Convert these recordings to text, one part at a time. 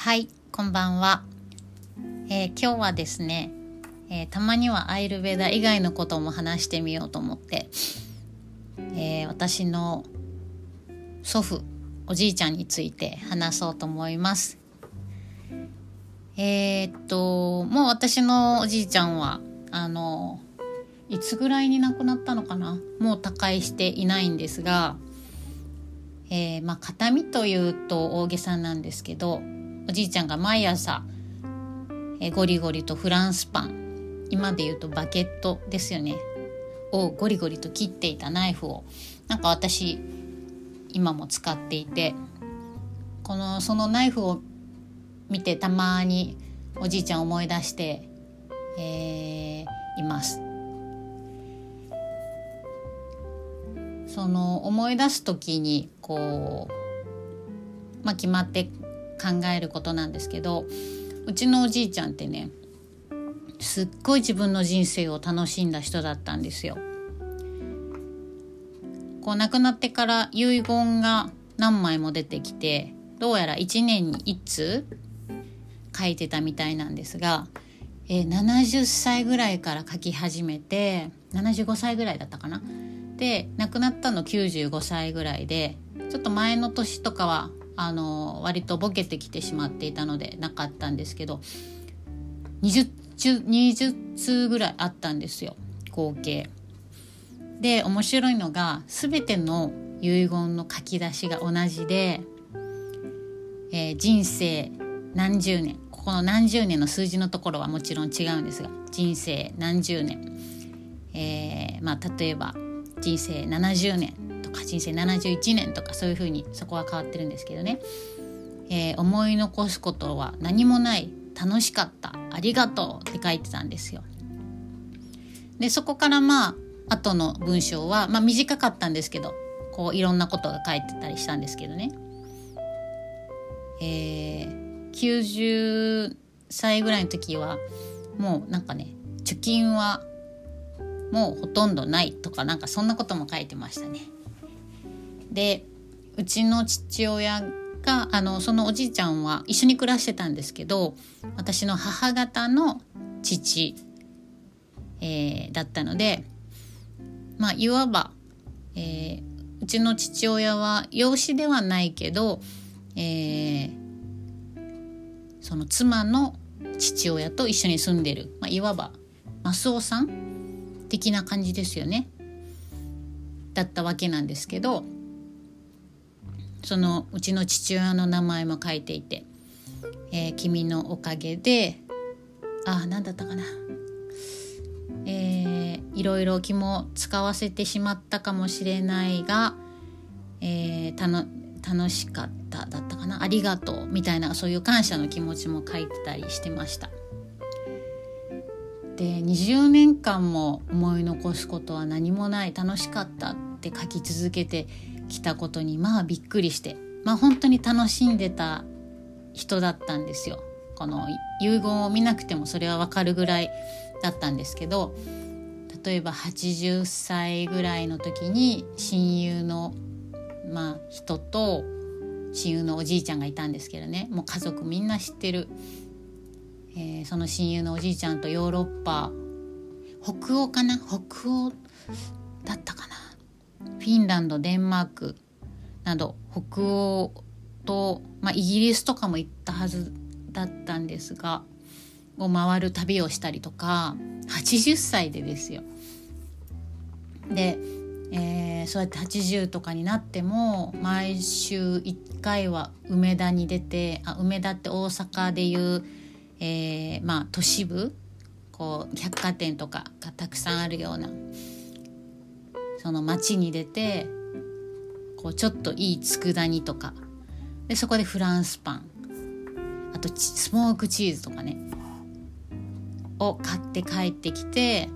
はいこんばんは、えー、今日はですね、えー、たまにはアイルベダ以外のことも話してみようと思って、えー、私の祖父おじいちゃんについて話そうと思います。え、っともう私のおじいちゃんはあのいつぐらいに亡くなったのかな？もう他界していないんですが、え、まあ形見というと大げさなんですけどおじいちゃんが毎朝、え、ゴリゴリとフランスパン今で言うとバケットですよねをゴリゴリと切っていたナイフをなんか私今も使っていてこのそのナイフを見てたまにおじいちゃん思い出して、えー、います。その思い出す時にこう、まあ、決まって考えることなんですけどうちのおじいちゃんってねすっごい自分の人生を楽しんだ人だったんですよ。こう亡くなってから遺言が何枚も出てきてどうやら1年に1通書いてたみたいなんですが、えー、70歳ぐらいから書き始めて75歳ぐらいだったかな。で亡くなったの95歳ぐらいでちょっと前の年とかはあの割とボケてきてしまっていたのでなかったんですけど 20, 20通ぐらいあったんですよ合計。で面白いのが全ての遺言の書き出しが同じで、えー、人生何十年ここの何十年の数字のところはもちろん違うんですが人生何十年、えー、まあ例えば人生70年か人生71年とかそういうふうにそこは変わってるんですけどね、えー、思い残すことは何もない楽しかったありがとうって書いてたんですよ。でそこからまあ後の文章は、まあ、短かったんですけどこういろんなことが書いてたりしたんですけどね。えー、90歳ぐらいの時はもうなんかね貯金はもうほとんどないとかなんかそんなことも書いてましたね。でうちの父親があのそのおじいちゃんは一緒に暮らしてたんですけど私の母方の父、えー、だったのでまあいわば、えー、うちの父親は養子ではないけど、えー、その妻の父親と一緒に住んでる、まあ、いわばマスオさん的な感じですよね。だったわけなんですけどそのうちの父親の名前も書いていて「えー、君のおかげで」あ何だったかな。えー、いろいろ気も使わせてしまったかもしれないが、えー、たの楽しかっただったかな。ありがとうみたいなそういう感謝の気持ちも書いてたりしてました。で20年間も思い残すことは何もない。楽しかったって書き続けてきたことにまあびっくりして。まあ本当に楽しんでた人だったんですよ。この遺言を見なくてもそれはわかるぐらいだったんですけど例えば80歳ぐらいの時に親友の、まあ、人と親友のおじいちゃんがいたんですけどね。もう家族みんな知ってる。えー、その親友のおじいちゃんとヨーロッパ北欧かな？北欧だったかな？フィンランドデンマークなど北欧と、まあ、イギリスとかも行ったはずだったんですがを回る旅をしたりとか80歳でですよ。で、えー、そうやって80とかになっても毎週1回は梅田に出てあ梅田って大阪でいうえー、まあ都市部こう百貨店とかがたくさんあるようなその街に出てこうちょっといい佃煮とかでそこでフランスパンあとスモークチーズとかねを買って帰ってきて、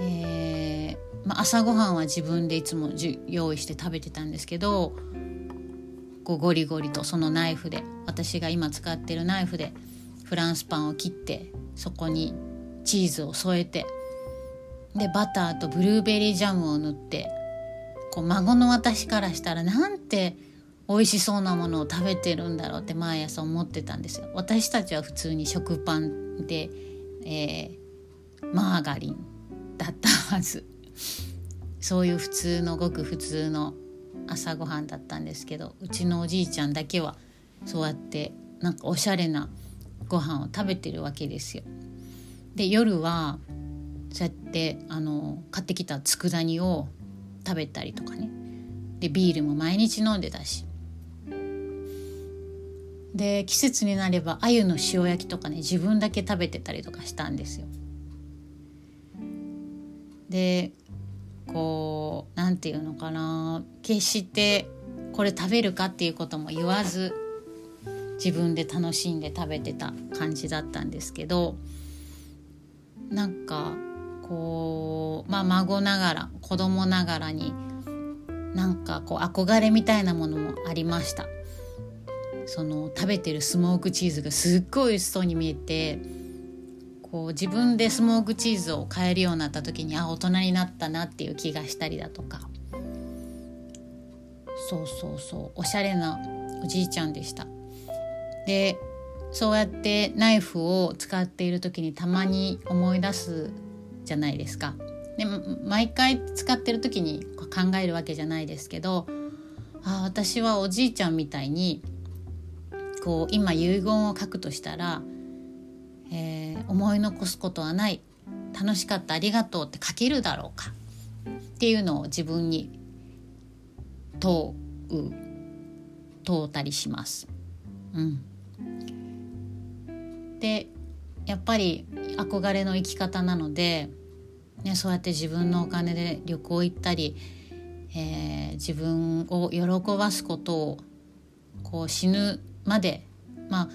えーまあ、朝ごはんは自分でいつもじ用意して食べてたんですけどこうゴリゴリとそのナイフで私が今使ってるナイフでフランスパンを切ってそこにチーズを添えてでバターとブルーベリージャムを塗ってこう孫の私からしたらなんて美味しそうなものを食べてるんだろうって毎朝思ってたんですよ。私たちは普通に食パンで、えー、マーガリンだったはずそういう普通のごく普通の朝ごはんだったんですけどうちのおじいちゃんだけはそうやってなんかおしゃれなご飯を食べてるわけですよ。で夜はそうやってあの買ってきた佃煮を食べたりとかねでビールも毎日飲んでたしで季節になれば鮎の塩焼きとかね自分だけ食べてたりとかしたんですよ。でこう何て言うのかな決してこれ食べるかっていうことも言わず自分で楽しんで食べてた感じだったんですけどなんかこうまあ孫ながら子供ながらになんかこう憧れみたいなものもありました。その食べてるスモークチーズがすっごい美味しそうに見えてこう自分でスモークチーズを買えるようになった時にあ大人になったなっていう気がしたりだとか。そうそうそう。おしゃれなおじいちゃんでした。でそうやってナイフを使っている時にたまに思い出すじゃないですか。で毎回使ってる時に考えるわけじゃないですけどあ私はおじいちゃんみたいにこう今遺言を書くとしたら、えー、思い残すことはない楽しかったありがとうって書けるだろうかっていうのを自分に問う問うたりします。うん、でやっぱり憧れの生き方なので、ね、そうやって自分のお金で旅行行ったり、えー、自分を喜ばすことをこう死ぬまでまあ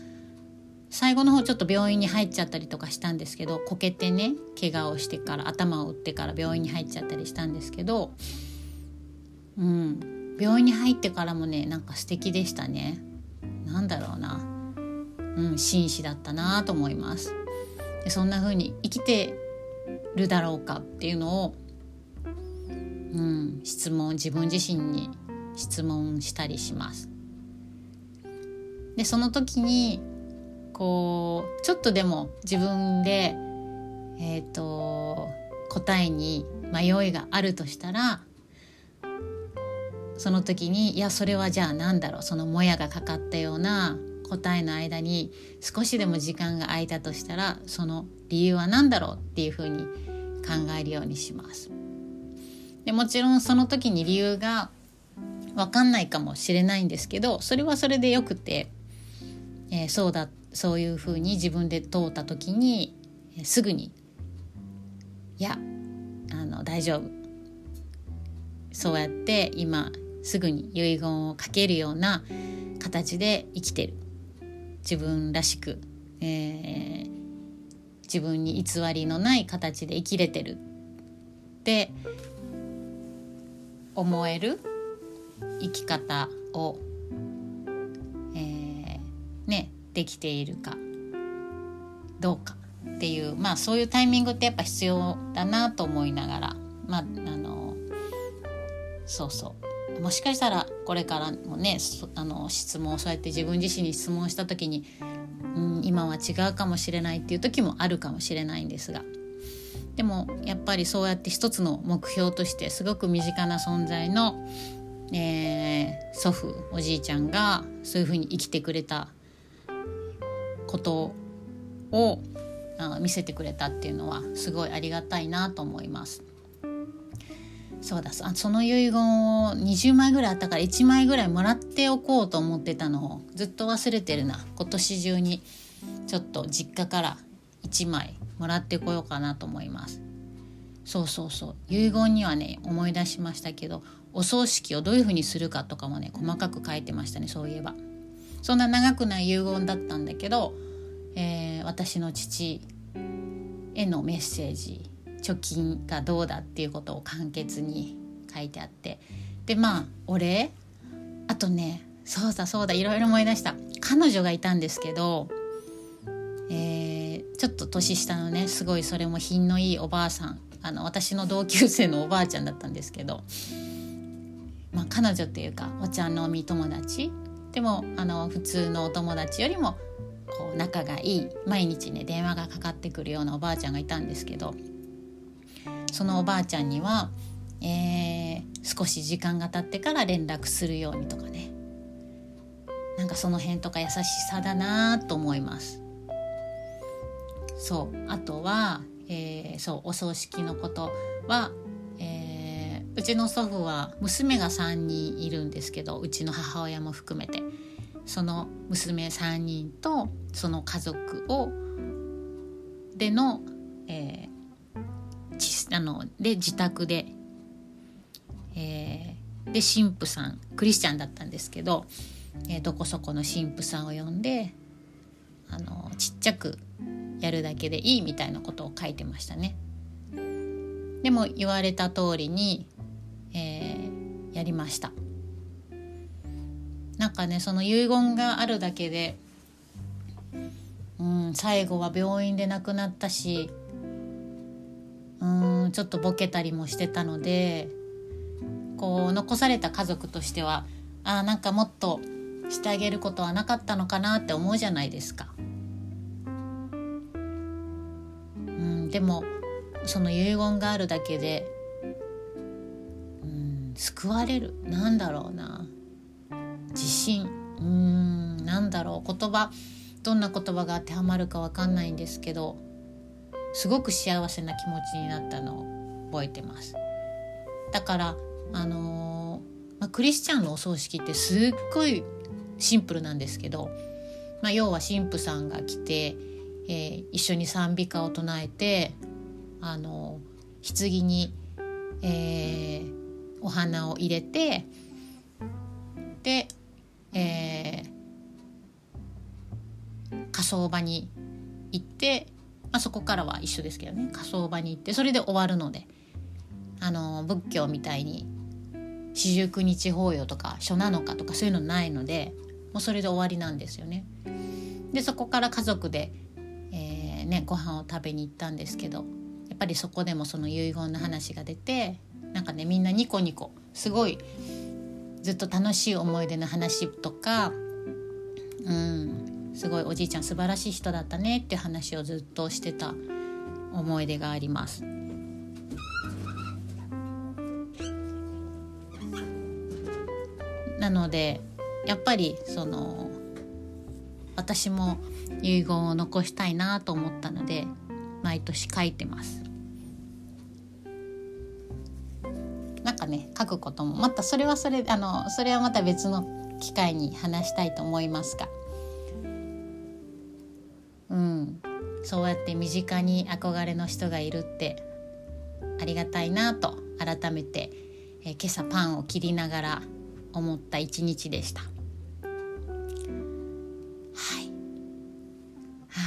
最後の方ちょっと病院に入っちゃったりとかしたんですけどこけてね怪我をしてから頭を打ってから病院に入っちゃったりしたんですけど、うん、病院に入ってからもねなんか素敵でしたね。なんだろうな、うん、紳士だったなと思います。でそんな風に生きてるだろうかっていうのを、うん、質問自分自身に質問したりします。でその時にこうちょっとでも自分で、えーと、答えに迷いがあるとしたらその時にいやそれはじゃあ何だろうそのもやがかかったような答えの間に少しでも時間が空いたとしたらその理由は何だろうっていうふうに考えるようにします。でもちろんその時に理由が分かんないかもしれないんですけどそれはそれでよくて、えー、そうだそういうふうに自分で通った時に、え、すぐに「いやあの大丈夫」そうやって今すぐに遺言をかけるような形で生きてる自分らしく、えー、自分に偽りのない形で生きれてる。って思える生き方を、えー、ねできているかどうかっていうまあそういうタイミングってやっぱ必要だなと思いながらまああのそうそう。もしかしたらこれからもねあの質問をそうやって自分自身に質問した時に、うん、今は違うかもしれないっていう時もあるかもしれないんですがでもやっぱりそうやって一つの目標としてすごく身近な存在の、えー、祖父おじいちゃんがそういうふうに生きてくれたことを見せてくれたっていうのはすごいありがたいなと思います。そうだその遺言を20枚ぐらいあったから1枚ぐらいもらっておこうと思ってたのをずっと忘れてるな。今年中にちょっと実家から1枚もらってこようかなと思います。そうそうそう。遺言にはね思い出しましたけどお葬式をどういうふうにするかとかもね細かく書いてましたねそういえば。そんな長くない遺言だったんだけど、えー、私の父へのメッセージ貯金がどうだっていうことを簡潔に書いてあって。でまあお礼あとねそうだそうだいろいろ思い出した。彼女がいたんですけど、えー、ちょっと年下のねすごいそれも品のいいおばあさんあの私の同級生のおばあちゃんだったんですけどまあ、彼女っていうかお茶飲み友達。でもあの普通のお友達よりもこう仲がいい毎日ね電話がかかってくるようなおばあちゃんがいたんですけどそのおばあちゃんには、えー、少し時間が経ってから連絡するようにとかね。なんかその辺とか優しさだなと思います。そう。あとは、えー、そうお葬式のことは、えー、うちの祖父は娘が3人いるんですけどうちの母親も含めて。その娘3人とその家族をでの,、え、あので自宅で、えー、で神父さんクリスチャンだったんですけど、えー、どこそこの神父さんを呼んであのちっちゃくやるだけでいいみたいなことを書いてましたね。でも言われた通りに、えー、やりました。なんかねその遺言があるだけで、うん、最後は病院で亡くなったしうんちょっとボケたりもしてたのでこう残された家族としてはあなんかもっとしてあげることはなかったのかなって思うじゃないですか。うん、でもその遺言があるだけで、うん、救われる。なんだろうな。自信。うんなんだろう。言葉どんな言葉が当てはまるか分かんないんですけどすごく幸せな気持ちになったのを覚えてます。だからあのー、まあ、クリスチャンのお葬式ってすっごいシンプルなんですけど、まあ、要は神父さんが来て、えー、一緒に賛美歌を唱えてあのー、棺に、えー、お花を入れてでえー、火葬場に行って、まあ、そこからは一緒ですけどね火葬場に行ってそれで終わるのであの仏教みたいに四十九日法要とか書なのかとかそういうのないのでもうそれで終わりなんですよね。でそこから家族で、えーね、ご飯を食べに行ったんですけどやっぱりそこでもその遺言の話が出てなんかねみんなニコニコすごいずっと楽しい思い出の話とかうんすごいおじいちゃん素晴らしい人だったねって話をずっとしてた思い出があります。なのでやっぱりその私も遺言を残したいなと思ったので毎年書いてます。なんかね書くこともまたそれはそれあのそれはまた別の機会に話したいと思いますがうん。そうやって身近に憧れの人がいるってありがたいなと改めて、え今朝パンを切りながら思った一日でした。はい、は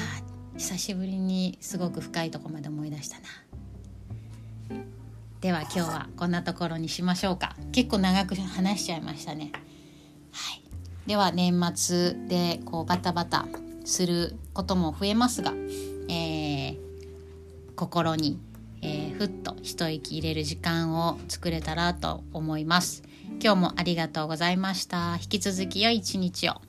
あ、久しぶりにすごく深いとこまで思い出したな。では今日はこんなところにしましょうか。結構長く話しちゃいましたね。はい。では年末でこうバタバタすることも増えますが、えー、心に、えー、ふっと一息入れる時間を作れたらと思います。今日もありがとうございました。引き続き良い一日を。